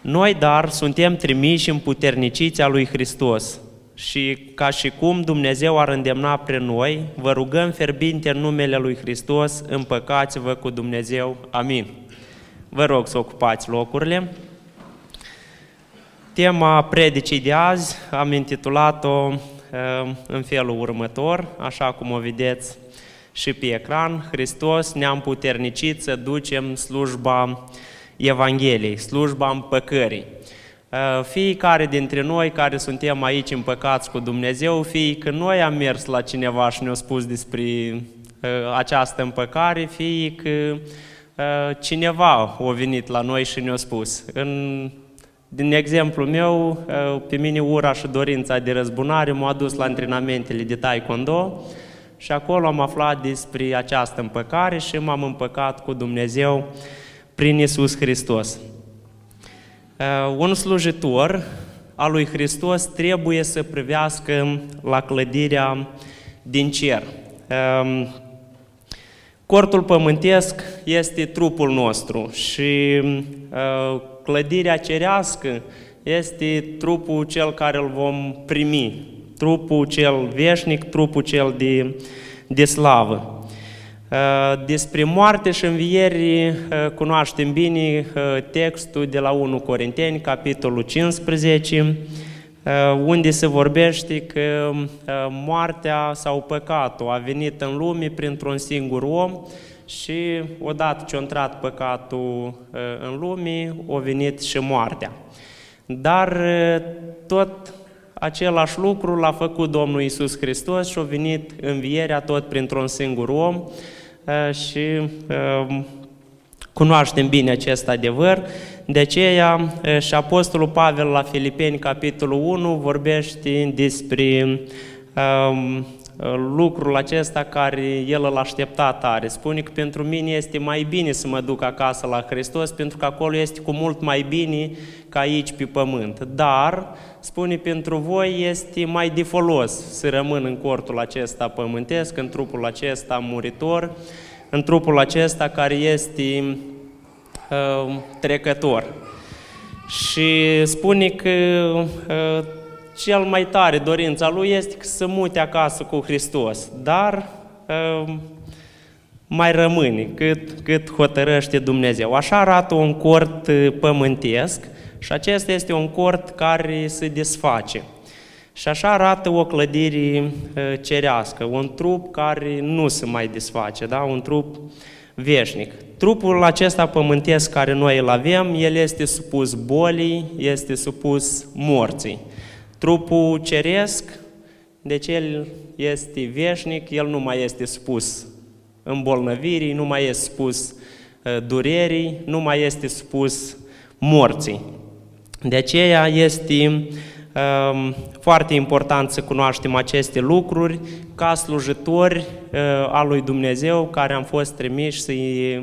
Noi, dar, suntem trimiși împuterniciți a lui Hristos și ca și cum Dumnezeu ar îndemna pre noi, vă rugăm ferbinte în numele lui Hristos, împăcați-vă cu Dumnezeu. Amin. Vă rog să ocupați locurile. Tema predicii de azi am intitulat-o uh, în felul următor, așa cum o vedeți și pe ecran. Hristos ne-a împuternicit să ducem slujba Evangheliei, slujba împăcării. Uh, fiecare dintre noi care suntem aici împăcați cu Dumnezeu, fie că noi am mers la cineva și ne-a spus despre uh, această împăcare, fie că cineva a venit la noi și ne-a spus. În din exemplu meu, pe mine ura și dorința de răzbunare m-a dus la antrenamentele de taekwondo și acolo am aflat despre această împăcare și m-am împăcat cu Dumnezeu prin Isus Hristos. Un slujitor al lui Hristos trebuie să privească la clădirea din cer. Cortul pământesc este trupul nostru și clădirea cerească este trupul cel care îl vom primi, trupul cel veșnic, trupul cel de, de slavă. Uh, despre moarte și învieri uh, cunoaștem bine uh, textul de la 1 Corinteni, capitolul 15, unde se vorbește că moartea sau păcatul a venit în lume printr-un singur om și odată ce a intrat păcatul în lume, a venit și moartea. Dar tot același lucru l-a făcut Domnul Isus Hristos și a venit învierea tot printr-un singur om și cunoaștem bine acest adevăr. De aceea și Apostolul Pavel la Filipeni, capitolul 1, vorbește despre lucrul acesta care el îl aștepta tare. Spune că pentru mine este mai bine să mă duc acasă la Hristos, pentru că acolo este cu mult mai bine ca aici pe pământ. Dar, spune, pentru voi este mai de folos să rămân în cortul acesta pământesc, în trupul acesta muritor, în trupul acesta care este uh, trecător. Și spune că uh, cel mai tare dorința lui este să mute acasă cu Hristos, dar uh, mai rămâne cât, cât hotărăște Dumnezeu. Așa arată un cort uh, pământesc și acesta este un cort care se desface. Și așa arată o clădire uh, cerească, un trup care nu se mai desface, da? un trup veșnic. Trupul acesta pământesc care noi îl avem, el este supus bolii, este supus morții. Trupul ceresc, deci el este veșnic, el nu mai este spus îmbolnăvirii, nu mai este spus uh, durerii, nu mai este spus morții. De aceea este um, foarte important să cunoaștem aceste lucruri ca slujitori uh, al lui Dumnezeu care am fost trimiși să,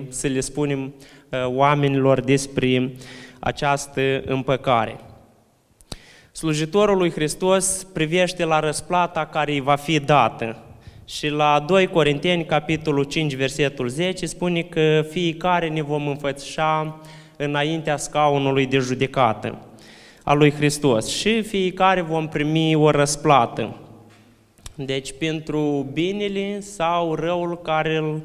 să le spunem uh, oamenilor despre această împăcare. Slujitorul lui Hristos privește la răsplata care îi va fi dată. Și la 2 Corinteni, capitolul 5, versetul 10, spune că fiecare ne vom înfățișa înaintea scaunului de judecată a lui Hristos și fiecare vom primi o răsplată. Deci pentru binele sau răul care îl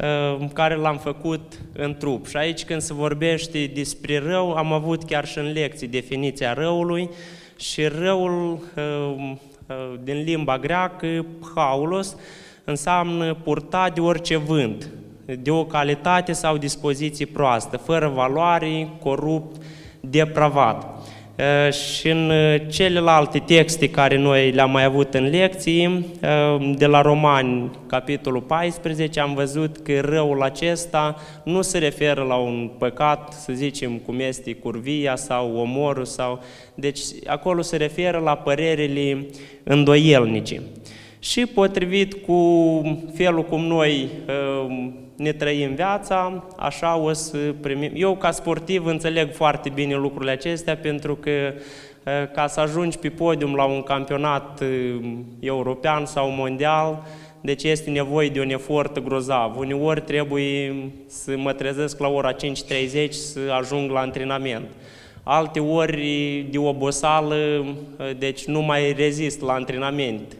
uh, care l-am făcut în trup. Și aici când se vorbește despre rău, am avut chiar și în lecții definiția răului, și răul uh, uh, din limba greacă, haulos, înseamnă purta de orice vânt, de o calitate sau dispoziție proastă, fără valoare, corupt, depravat. Eh, și în eh, celelalte texte care noi le-am mai avut în lecții, eh, de la Romani, capitolul 14, am văzut că răul acesta nu se referă la un păcat, să zicem, cum este curvia sau omorul, sau... deci acolo se referă la părerile îndoielnice. Și potrivit cu felul cum noi ne trăim viața, așa o să primim. Eu, ca sportiv, înțeleg foarte bine lucrurile acestea, pentru că ca să ajungi pe podium la un campionat european sau mondial, deci este nevoie de un efort grozav. Uneori trebuie să mă trezesc la ora 5.30 să ajung la antrenament. alte ori de obosală, deci nu mai rezist la antrenament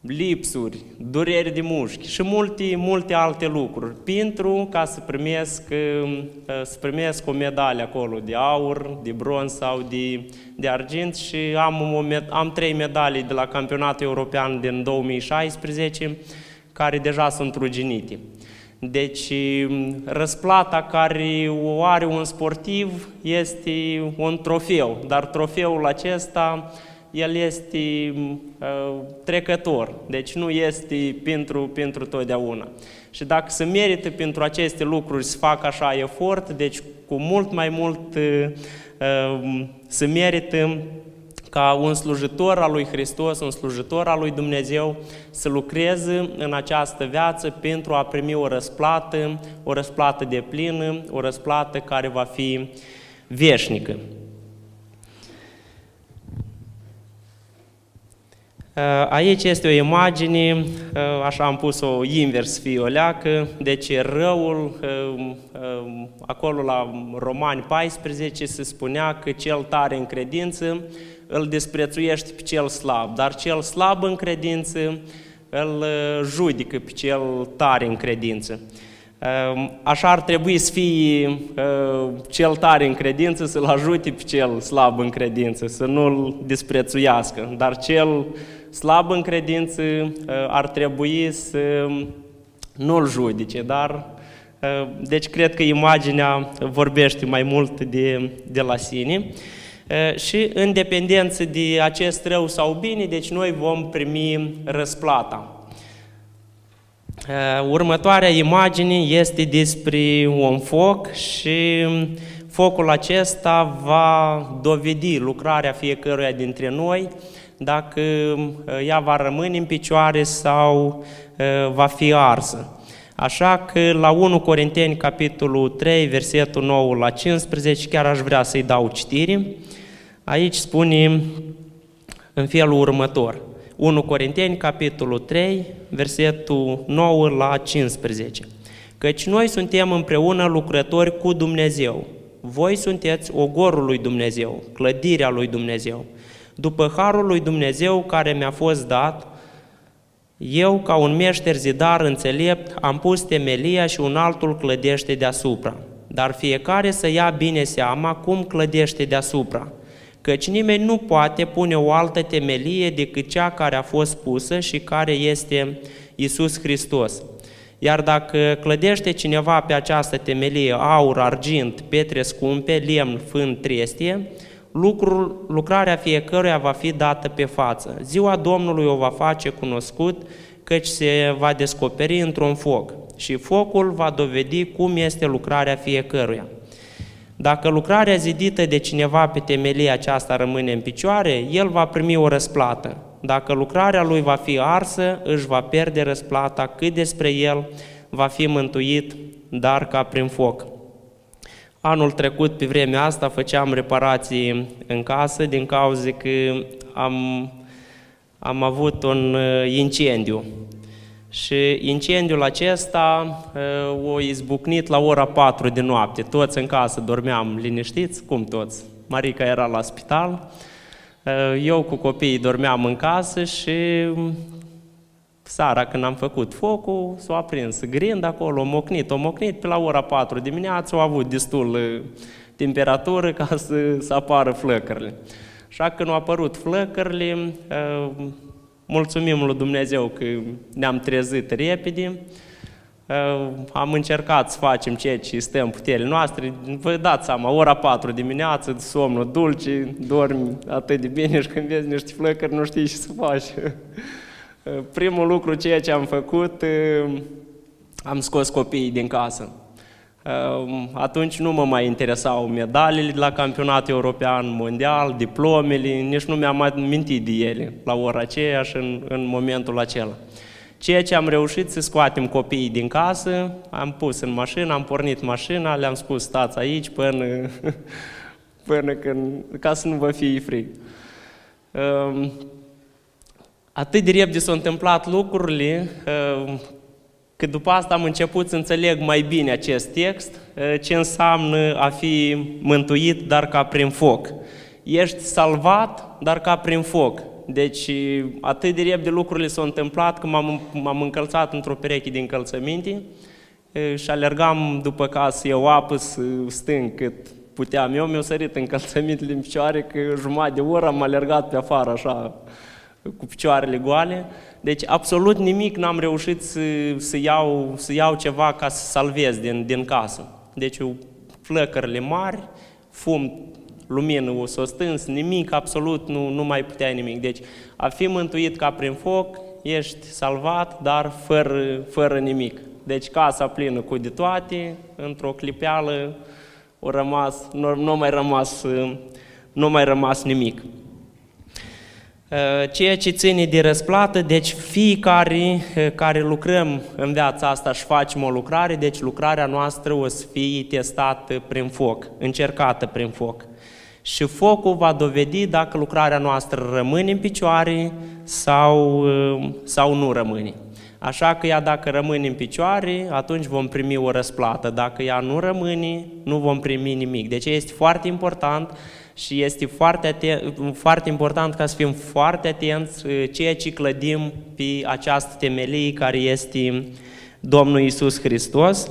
lipsuri, dureri de mușchi și multe, multe alte lucruri, pentru ca să primesc, uh, să primesc o medalie acolo de aur, de bronz sau de, de argint și am, o, am trei medalii de la campionatul european din 2016 care deja sunt ruginite. Deci um, răsplata care o are un sportiv este un trofeu, dar trofeul acesta el este uh, trecător, deci nu este pentru, pentru totdeauna. Și dacă se merită pentru aceste lucruri să facă așa efort, deci cu mult mai mult uh, uh, se merită ca un slujitor al lui Hristos, un slujitor al lui Dumnezeu, să lucreze în această viață pentru a primi o răsplată, o răsplată de plină, o răsplată care va fi veșnică. Aici este o imagine, uh, așa am pus-o invers fie o leacă, deci răul, uh, acolo la Romani 14 se spunea că cel tare în credință îl desprețuiește pe cel slab, dar cel slab în credință îl judică pe cel tare în credință. Așa ar trebui să fie cel tare în credință să-l ajute pe cel slab în credință, să nu-l desprețuiască, dar cel slab în credință uh, ar trebui să nu-l judice, dar uh, deci cred că imaginea vorbește mai mult de, de la sine. Uh, și în dependență de acest rău sau bine, deci noi vom primi răsplata. Următoarea imagine este despre un foc și focul acesta va dovedi lucrarea fiecăruia dintre noi, dacă uh, ea va rămâne în picioare sau uh, va fi arsă. Așa că la 1 Corinteni, capitolul 3, versetul 9 la 15, chiar aș vrea să-i dau citire. Aici spune în felul următor. 1 Corinteni, capitolul 3, versetul 9 la 15. Căci noi suntem împreună lucrători cu Dumnezeu. Voi sunteți ogorul lui Dumnezeu, clădirea lui Dumnezeu după harul lui Dumnezeu care mi-a fost dat, eu, ca un meșter zidar înțelept, am pus temelia și un altul clădește deasupra. Dar fiecare să ia bine seama cum clădește deasupra, căci nimeni nu poate pune o altă temelie decât cea care a fost pusă și care este Isus Hristos. Iar dacă clădește cineva pe această temelie aur, argint, pietre scumpe, lemn, fân, trestie, lucrul, lucrarea fiecăruia va fi dată pe față. Ziua Domnului o va face cunoscut, căci se va descoperi într-un foc și focul va dovedi cum este lucrarea fiecăruia. Dacă lucrarea zidită de cineva pe temelia aceasta rămâne în picioare, el va primi o răsplată. Dacă lucrarea lui va fi arsă, își va pierde răsplata, cât despre el va fi mântuit, dar ca prin foc. Anul trecut, pe vremea asta, făceam reparații în casă din cauza că am, am avut un uh, incendiu. Și incendiul acesta uh, o izbucnit la ora 4 de noapte. Toți în casă dormeam liniștiți, cum toți. Marica era la spital, uh, eu cu copiii dormeam în casă și Sara, când am făcut focul, s-a aprins grind acolo, mocnit, o mocnit, pe la ora 4 dimineața au avut destul uh, temperatură ca să, să apară flăcările. Așa că nu au apărut flăcările, uh, mulțumim lui Dumnezeu că ne-am trezit repede, uh, am încercat să facem ceea ce stă în puterile noastre. Vă dați seama, ora 4 dimineață, somnul dulce, dormi atât de bine și când vezi niște flăcări nu știi ce să faci. Primul lucru, ceea ce am făcut, am scos copiii din casă. Atunci nu mă mai interesau medaliile de la campionatul european, mondial, diplomele, nici nu mi-am mai mintit de ele la ora aceea și în, în momentul acela. Ceea ce am reușit să scoatem copiii din casă, am pus în mașină, am pornit mașina, le-am spus stați aici până, până când, ca să nu vă fie frig. Atât de repede s-au întâmplat lucrurile, că după asta am început să înțeleg mai bine acest text, ce înseamnă a fi mântuit, dar ca prin foc. Ești salvat, dar ca prin foc. Deci atât de repede lucrurile s-au întâmplat că m-am, m-am încălțat într-o pereche de încălțăminte și alergam după casă, eu apă să stâng cât puteam. Eu mi-au sărit încălțămintele în picioare că jumătate de oră am alergat pe afară așa cu picioarele goale. Deci absolut nimic n-am reușit să, să, iau, să iau ceva ca să salvez din, din casă. Deci flăcările mari, fum, lumină o s-o stâns, nimic, absolut nu, nu mai puteai nimic. Deci a fi mântuit ca prin foc, ești salvat, dar fără, fără nimic. Deci casa plină cu de toate, într-o clipeală, o rămas, nu, nu mai rămas, nu mai rămas nimic. Uh, ceea ce ține de răsplată, deci fiecare uh, care lucrăm în viața asta și facem o lucrare, deci lucrarea noastră o să fie testată prin foc, încercată prin foc. Și focul va dovedi dacă lucrarea noastră rămâne în picioare sau, uh, sau nu rămâne. Așa că ea dacă rămâne în picioare, atunci vom primi o răsplată. Dacă ea nu rămâne, nu vom primi nimic. Deci este foarte important și este foarte, atent, foarte important ca să fim foarte atenți uh, ceea ce clădim pe această temelie care este Domnul Isus Hristos,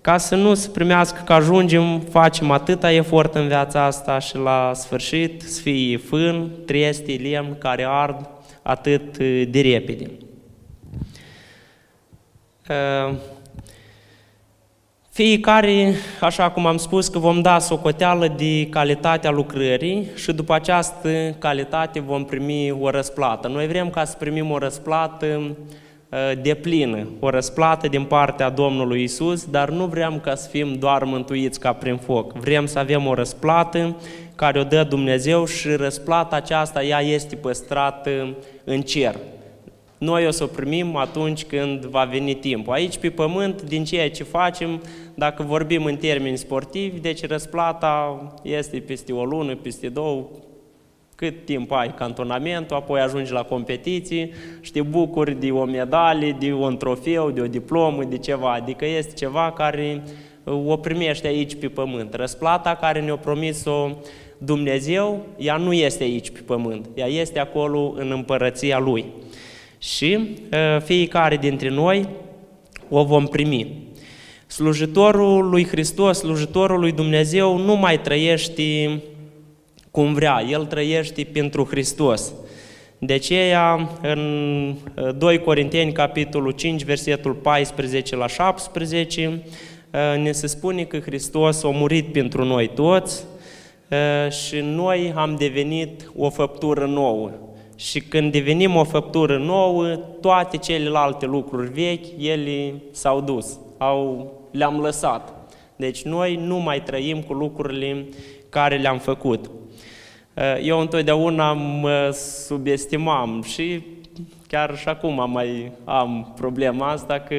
ca să nu se primească că ajungem, facem atâta efort în viața asta și la sfârșit să fie fân, trieste, lemn care ard atât uh, de repede. Uh, fiecare, așa cum am spus, că vom da socoteală de calitatea lucrării și după această calitate vom primi o răsplată. Noi vrem ca să primim o răsplată uh, de plină, o răsplată din partea Domnului Isus, dar nu vrem ca să fim doar mântuiți ca prin foc. Vrem să avem o răsplată care o dă Dumnezeu și răsplata aceasta, ea este păstrată în cer. Noi o să o primim atunci când va veni timpul. Aici, pe pământ, din ceea ce facem, dacă vorbim în termeni sportivi, deci răsplata este peste o lună, peste două, cât timp ai cantonamentul, apoi ajungi la competiții și te bucuri de o medalie, de un trofeu, de o diplomă, de ceva. Adică este ceva care o primește aici pe pământ. Răsplata care ne-a promis-o Dumnezeu, ea nu este aici pe pământ, ea este acolo în împărăția Lui și fiecare dintre noi o vom primi. Slujitorul lui Hristos, slujitorul lui Dumnezeu nu mai trăiește cum vrea, el trăiește pentru Hristos. De aceea, în 2 Corinteni, capitolul 5, versetul 14 la 17, ne se spune că Hristos a murit pentru noi toți și noi am devenit o făptură nouă. Și când devenim o făptură nouă, toate celelalte lucruri vechi, ele s-au dus, au, le-am lăsat. Deci noi nu mai trăim cu lucrurile care le-am făcut. Eu întotdeauna mă subestimam și chiar și acum mai am problema asta că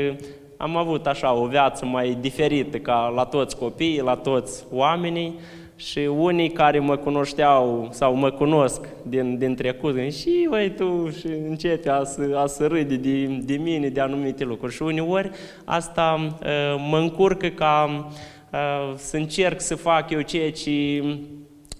am avut așa o viață mai diferită ca la toți copiii, la toți oamenii, și unii care mă cunoșteau sau mă cunosc din, din trecut, și voi tu și începe a să, a să râde de, de mine, de anumite lucruri. Și uneori asta uh, mă încurcă ca uh, să încerc să fac eu ceea ce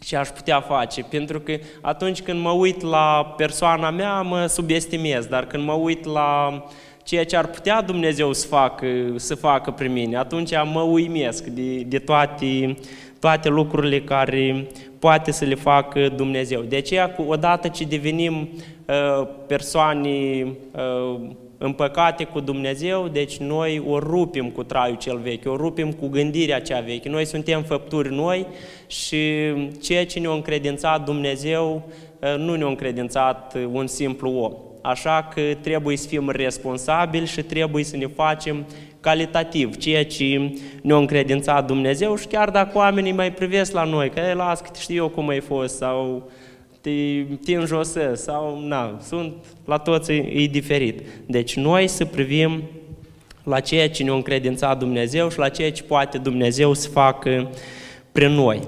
ce aș putea face, pentru că atunci când mă uit la persoana mea, mă subestimez, dar când mă uit la ceea ce ar putea Dumnezeu să facă, să facă prin mine, atunci mă uimesc de, de toate toate lucrurile care poate să le facă Dumnezeu. De aceea, odată ce devenim uh, persoane uh, împăcate cu Dumnezeu, deci noi o rupim cu traiul cel vechi, o rupim cu gândirea cea veche. Noi suntem făpturi noi și ceea ce ne-a încredințat Dumnezeu uh, nu ne-a încredințat un simplu om. Așa că trebuie să fim responsabili și trebuie să ne facem calitativ, ceea ce ne-a încredințat Dumnezeu și chiar dacă oamenii mai privesc la noi, că las că știu eu cum ai fost sau te, te înjosesc sau na, sunt la toți e, e diferit. Deci noi să privim la ceea ce ne-a încredințat Dumnezeu și la ceea ce poate Dumnezeu să facă prin noi.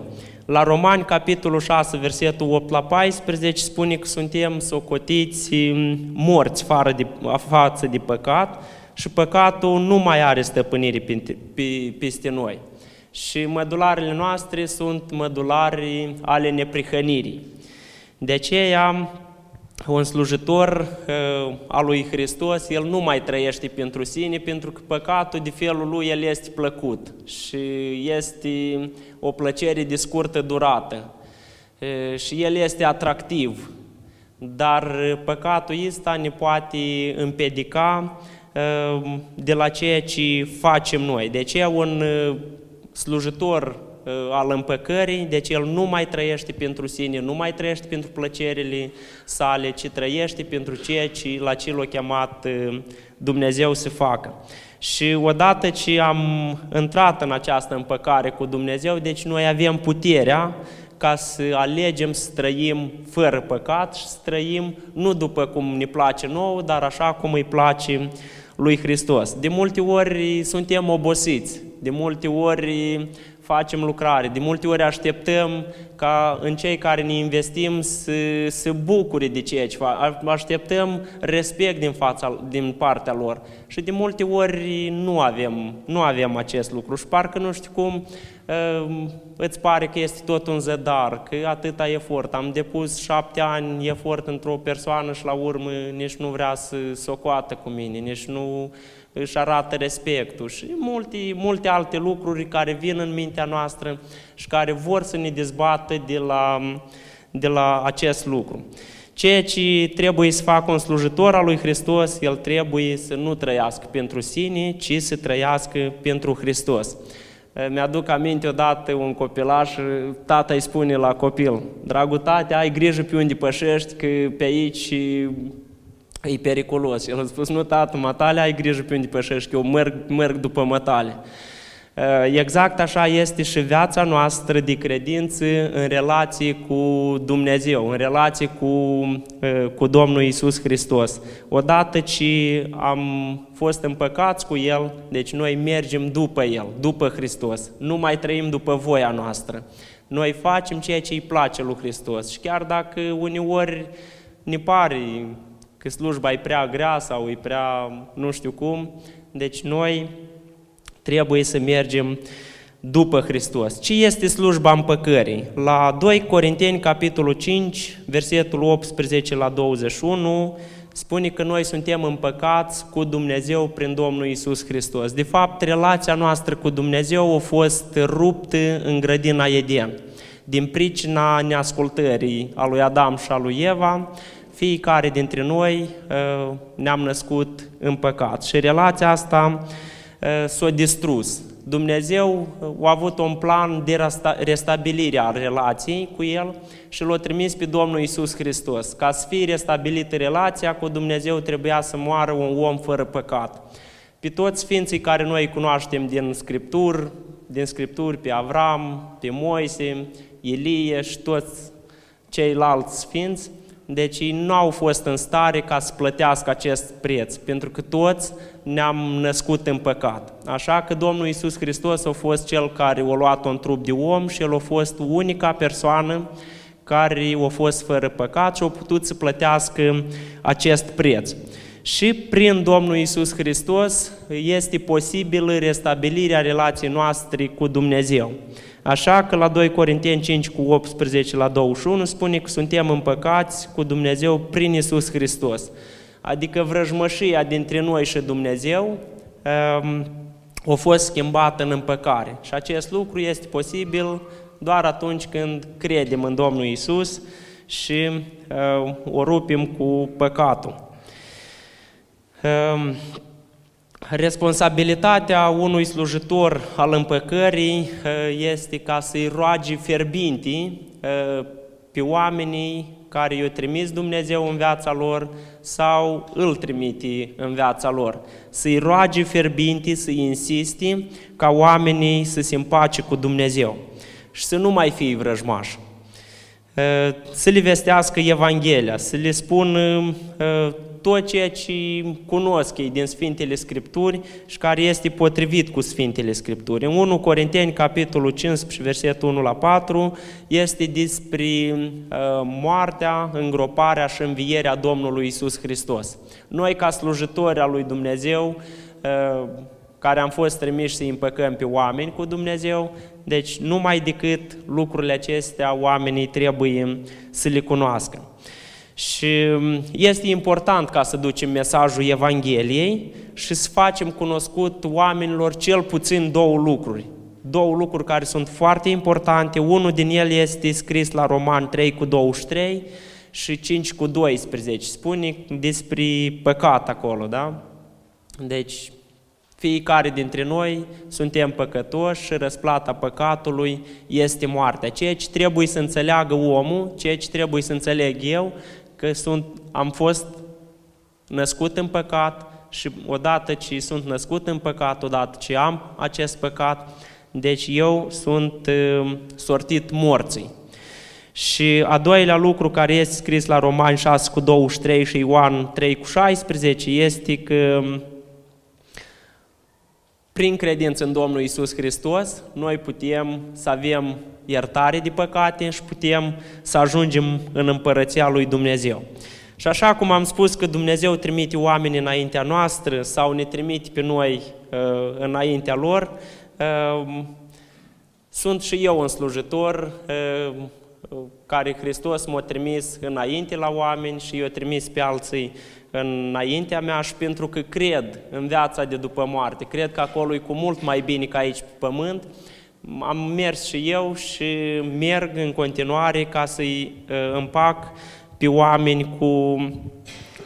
La Romani, capitolul 6, versetul 8 la 14, spune că suntem socotiți morți față de, față de păcat, și păcatul nu mai are stăpânire peste noi. Și mădularele noastre sunt mădulari ale neprihănirii. De aceea, un slujitor uh, al lui Hristos, el nu mai trăiește pentru sine, pentru că păcatul de felul lui, el este plăcut și este o plăcere de scurtă durată uh, și el este atractiv. Dar păcatul ăsta ne poate împedica uh, de la ceea ce facem noi. De aceea un slujitor Uh, al împăcării, deci el nu mai trăiește pentru sine, nu mai trăiește pentru plăcerile sale, ci trăiește pentru ceea ce la ce l-a chemat uh, Dumnezeu să facă. Și odată ce am intrat în această împăcare cu Dumnezeu, deci noi avem puterea ca să alegem să trăim fără păcat și să trăim nu după cum ne place nouă, dar așa cum îi place lui Hristos. De multe ori suntem obosiți, de multe ori facem lucrare. De multe ori așteptăm ca în cei care ne investim să se bucure de ceea ce fac. Așteptăm respect din, fața, din partea lor. Și de multe ori nu avem, nu avem acest lucru. Și parcă nu știu cum uh, îți pare că este tot un zădar, că atâta efort. Am depus șapte ani efort într-o persoană și la urmă nici nu vrea să se coată cu mine, nici nu își arată respectul și multe, multe alte lucruri care vin în mintea noastră și care vor să ne dezbată de la, de la acest lucru. Ceea ce trebuie să facă un slujitor al lui Hristos, el trebuie să nu trăiască pentru sine, ci să trăiască pentru Hristos. Mi-aduc aminte odată un copilaș, tata îi spune la copil, dragul tate, ai grijă pe unde pășești, că pe aici e periculos. El a spus, nu, tată, matale, ai grijă pe unde pășești, că eu merg, merg după mătale. Uh, exact așa este și viața noastră de credință în relație cu Dumnezeu, în relație cu, uh, cu Domnul Isus Hristos. Odată ce am fost împăcați cu El, deci noi mergem după El, după Hristos. Nu mai trăim după voia noastră. Noi facem ceea ce îi place lui Hristos. Și chiar dacă uneori ne pare că slujba e prea grea sau e prea nu știu cum. Deci noi trebuie să mergem după Hristos. Ce este slujba împăcării? La 2 Corinteni, capitolul 5, versetul 18 la 21, spune că noi suntem împăcați cu Dumnezeu prin Domnul Isus Hristos. De fapt, relația noastră cu Dumnezeu a fost ruptă în grădina Eden. Din pricina neascultării a lui Adam și a lui Eva, fiecare dintre noi uh, ne-am născut în păcat și relația asta uh, s-a distrus. Dumnezeu a avut un plan de restabilire a relației cu El și l-a trimis pe Domnul Isus Hristos. Ca să fie restabilită relația cu Dumnezeu, trebuia să moară un om fără păcat. Pe toți sfinții care noi cunoaștem din Scripturi, din Scripturi pe Avram, pe Moise, Ilie și toți ceilalți sfinți, deci ei nu au fost în stare ca să plătească acest preț, pentru că toți ne-am născut în păcat. Așa că Domnul Iisus Hristos a fost Cel care a luat un trup de om și El a fost unica persoană care a fost fără păcat și a putut să plătească acest preț. Și prin Domnul Iisus Hristos este posibilă restabilirea relației noastre cu Dumnezeu. Așa că la 2 Corinteni 5 cu 18 la 21 spune că suntem împăcați cu Dumnezeu prin Isus Hristos. Adică vrăjmășia dintre noi și Dumnezeu um, a fost schimbată în împăcare. Și acest lucru este posibil doar atunci când credem în Domnul Isus și uh, o rupim cu păcatul. Um, Responsabilitatea unui slujitor al împăcării uh, este ca să-i roage fierbintii uh, pe oamenii care i-a trimis Dumnezeu în viața lor sau îl trimite în viața lor. Să-i roage fierbintii, să-i insiste ca oamenii să se împace cu Dumnezeu și să nu mai fie vrăjmași. Uh, să le vestească Evanghelia, să le spună tot ceea ce cunosc ei din Sfintele Scripturi și care este potrivit cu Sfintele Scripturi. În 1 Corinteni, capitolul 15, versetul 1 la 4, este despre uh, moartea, îngroparea și învierea Domnului Isus Hristos. Noi, ca slujitori al lui Dumnezeu, uh, care am fost trimiși să împăcăm pe oameni cu Dumnezeu, deci numai decât lucrurile acestea oamenii trebuie să le cunoască. Și mm, este important ca să ducem mesajul Evangheliei și să facem cunoscut oamenilor cel puțin două lucruri. Două lucruri care sunt foarte importante. Unul din ele este scris la Roman 3 cu 23 și 5 cu 12. Spune despre păcat acolo, da? Deci, fiecare dintre noi suntem păcătoși și răsplata păcatului este moartea. Ceea ce trebuie să înțeleagă omul, ceea ce trebuie să înțeleg eu, că sunt, am fost născut în păcat și odată ce sunt născut în păcat, odată ce am acest păcat, deci eu sunt uh, sortit morții. Și a doilea lucru care este scris la Romani 6 cu 23 și Ioan 3 cu 16 este că prin credință în Domnul Isus Hristos, noi putem să avem iertare de păcate și putem să ajungem în împărăția lui Dumnezeu. Și așa cum am spus că Dumnezeu trimite oameni înaintea noastră sau ne trimite pe noi uh, înaintea lor, uh, sunt și eu un slujitor uh, care Hristos m-a trimis înainte la oameni și eu trimis pe alții înaintea mea și pentru că cred în viața de după moarte, cred că acolo e cu mult mai bine ca aici pe pământ, am mers și eu și merg în continuare ca să-i ă, împac pe oameni cu,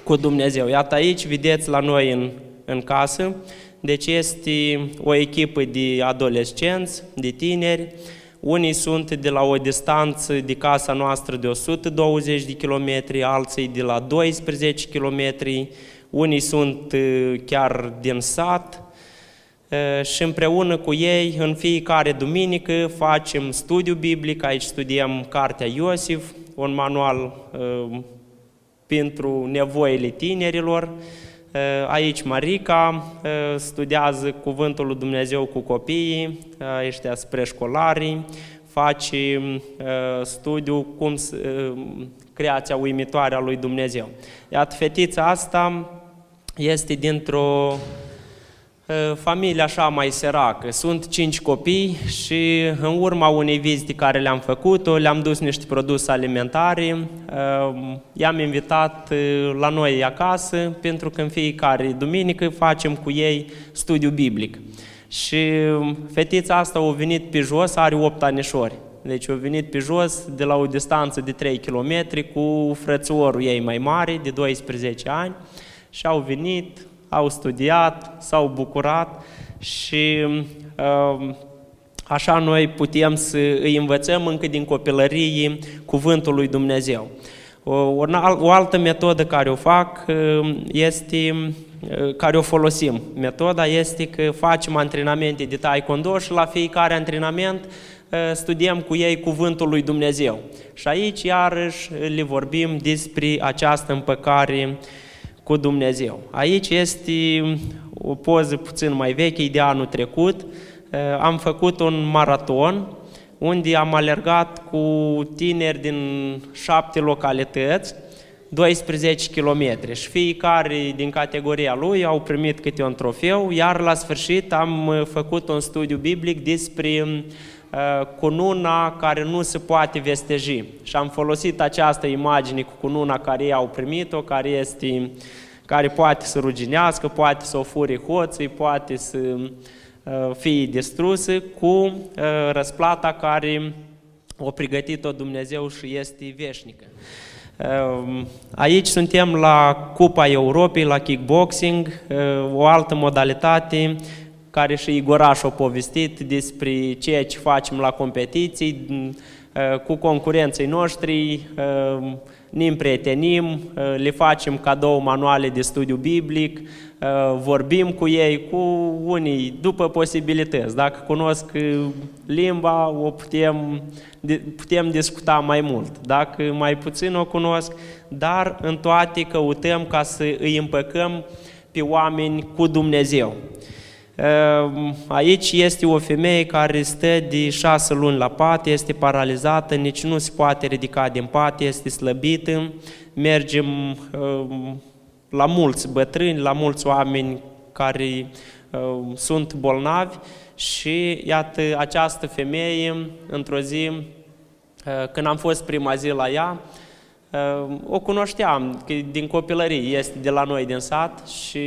cu Dumnezeu. Iată aici, vedeți la noi în, în casă, deci este o echipă de adolescenți, de tineri, unii sunt de la o distanță de casa noastră de 120 de kilometri, alții de la 12 kilometri, unii sunt ă, chiar din sat, și împreună cu ei în fiecare duminică facem studiu biblic, aici studiem Cartea Iosif, un manual pentru nevoile tinerilor. Aici Marica studiază Cuvântul lui Dumnezeu cu copiii, ăștia spre școlari, face studiu cum creația uimitoare a lui Dumnezeu. Iată, fetița asta este dintr-o familia așa mai săracă. Sunt cinci copii și în urma unei vizite care le-am făcut-o, le-am dus niște produse alimentare, i-am invitat la noi acasă pentru că în fiecare duminică facem cu ei studiu biblic. Și fetița asta a venit pe jos, are 8 anișori. Deci a venit pe jos de la o distanță de 3 km cu frățiorul ei mai mare, de 12 ani, și au venit, au studiat, s-au bucurat și um, așa noi putem să îi învățăm încă din copilărie cuvântul lui Dumnezeu. O, o altă metodă care o fac um, este uh, care o folosim. Metoda este că facem antrenamente de taekwondo și la fiecare antrenament uh, studiem cu ei cuvântul lui Dumnezeu. Și aici iarăși le vorbim despre această împăcare cu Dumnezeu. Aici este o poză puțin mai veche, de anul trecut. Eh, am făcut un maraton unde am alergat cu tineri din șapte localități, 12 km și fiecare din categoria lui au primit câte un trofeu, iar la sfârșit am eh, făcut un studiu biblic despre uh, cununa care nu se poate vesteji. Și am folosit această imagine cu cununa care ei au primit-o, care este care poate să ruginească, poate să o fure hoții, poate să uh, fie distrusă cu uh, răsplata care o pregătit-o Dumnezeu și este veșnică. Um, aici suntem la Cupa Europei, la kickboxing, o altă modalitate care și Igoraș a povestit despre ceea ce facem la competiții, uh, cu concurenții noștri, uh, ne împrietenim, uh, le facem cadou manuale de studiu biblic, vorbim cu ei, cu unii, după posibilități. Dacă cunosc limba, o putem, putem discuta mai mult. Dacă mai puțin o cunosc, dar în toate căutăm ca să îi împăcăm pe oameni cu Dumnezeu. Ehm, aici este o femeie care stă de șase luni la pat, este paralizată, nici nu se poate ridica din pat, este slăbită. Mergem ehm, la mulți bătrâni, la mulți oameni care ehm, sunt bolnavi și iată această femeie, într-o zi, când am fost prima zi la ea, o cunoșteam, că din copilărie este de la noi din sat și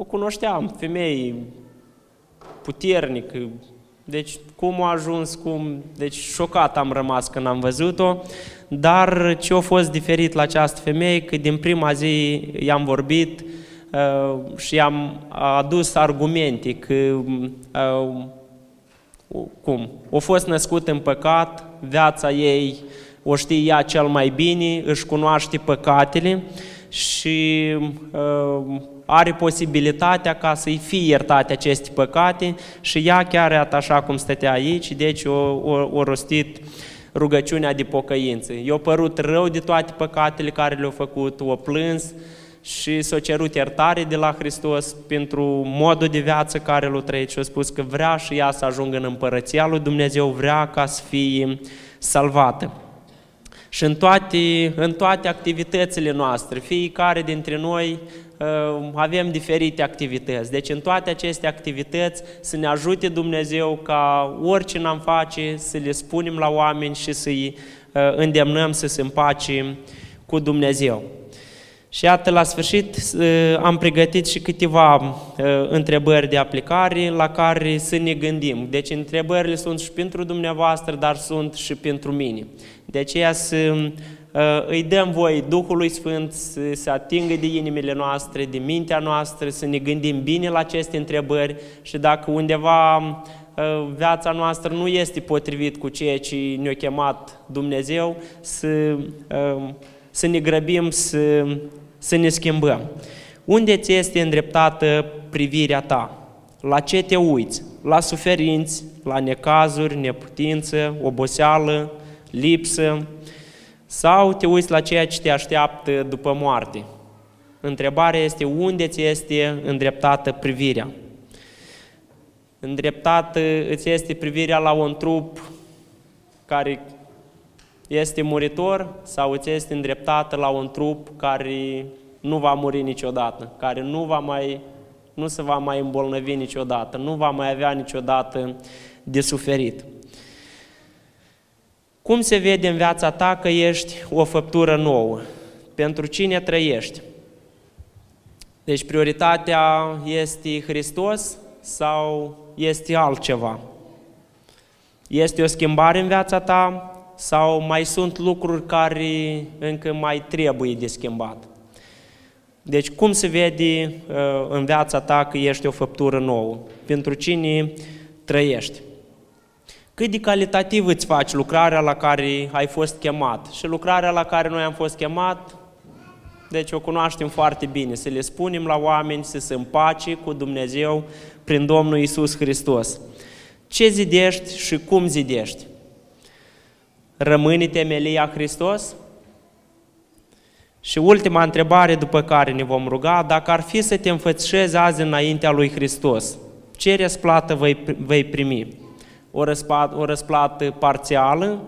o cunoșteam, femei puternic, deci cum a ajuns, cum... Deci șocat am rămas când am văzut-o, dar ce a fost diferit la această femeie, că din prima zi i-am vorbit uh, și i-am adus argumente că uh, cum? A fost născut în păcat, viața ei o știe ea cel mai bine, își cunoaște păcatele și uh, are posibilitatea ca să-i fie iertate aceste păcate și ea chiar așa cum stătea aici, deci o, o, o rostit rugăciunea de pocăință. I-a părut rău de toate păcatele care le-au făcut, o plâns și s-a cerut iertare de la Hristos pentru modul de viață care l-a trăit și a spus că vrea și ea să ajungă în împărăția lui Dumnezeu, vrea ca să fie salvată. Și în toate, în toate activitățile noastre, fiecare dintre noi uh, avem diferite activități. Deci în toate aceste activități să ne ajute Dumnezeu ca orice n-am face să le spunem la oameni și să-i uh, îndemnăm să se împace cu Dumnezeu. Și iată, la sfârșit uh, am pregătit și câteva întrebări de aplicare la care să ne gândim. Deci întrebările sunt și pentru dumneavoastră, dar sunt și pentru mine. De aceea să uh, îi dăm voi Duhului Sfânt să se atingă de inimile noastre, de mintea noastră, să ne gândim bine la aceste întrebări și dacă undeva uh, viața noastră nu este potrivit cu ceea ce ne-a chemat Dumnezeu, să, uh, să ne grăbim, să, să ne schimbăm. Unde ți este îndreptată privirea ta? La ce te uiți? La suferinți, la necazuri, neputință, oboseală, lipsă, sau te uiți la ceea ce te așteaptă după moarte. Întrebarea este unde ți este îndreptată privirea. Îndreptată îți este privirea la un trup care este muritor sau îți este îndreptată la un trup care nu va muri niciodată, care nu, va mai, nu se va mai îmbolnăvi niciodată, nu va mai avea niciodată de suferit. Cum se vede în viața ta că ești o făptură nouă? Pentru cine trăiești? Deci prioritatea este Hristos sau este altceva? Este o schimbare în viața ta sau mai sunt lucruri care încă mai trebuie de schimbat? Deci cum se vede uh, în viața ta că ești o făptură nouă? Pentru cine trăiești? Cât de calitativ îți faci lucrarea la care ai fost chemat. Și lucrarea la care noi am fost chemat, deci o cunoaștem foarte bine, să le spunem la oameni să se împace cu Dumnezeu prin Domnul Isus Hristos. Ce zidești și cum zidești? Rămâne temelia Hristos? Și ultima întrebare după care ne vom ruga, dacă ar fi să te înfățișezi azi înaintea lui Hristos, ce răsplată vei primi? O răsplată, o răsplată parțială,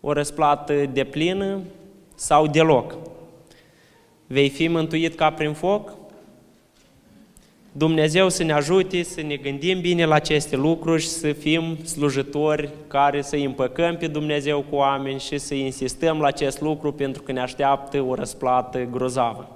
o răsplată deplină sau deloc. Vei fi mântuit ca prin foc? Dumnezeu să ne ajute să ne gândim bine la aceste lucruri și să fim slujitori care să împăcăm pe Dumnezeu cu oameni și să insistăm la acest lucru pentru că ne așteaptă o răsplată grozavă.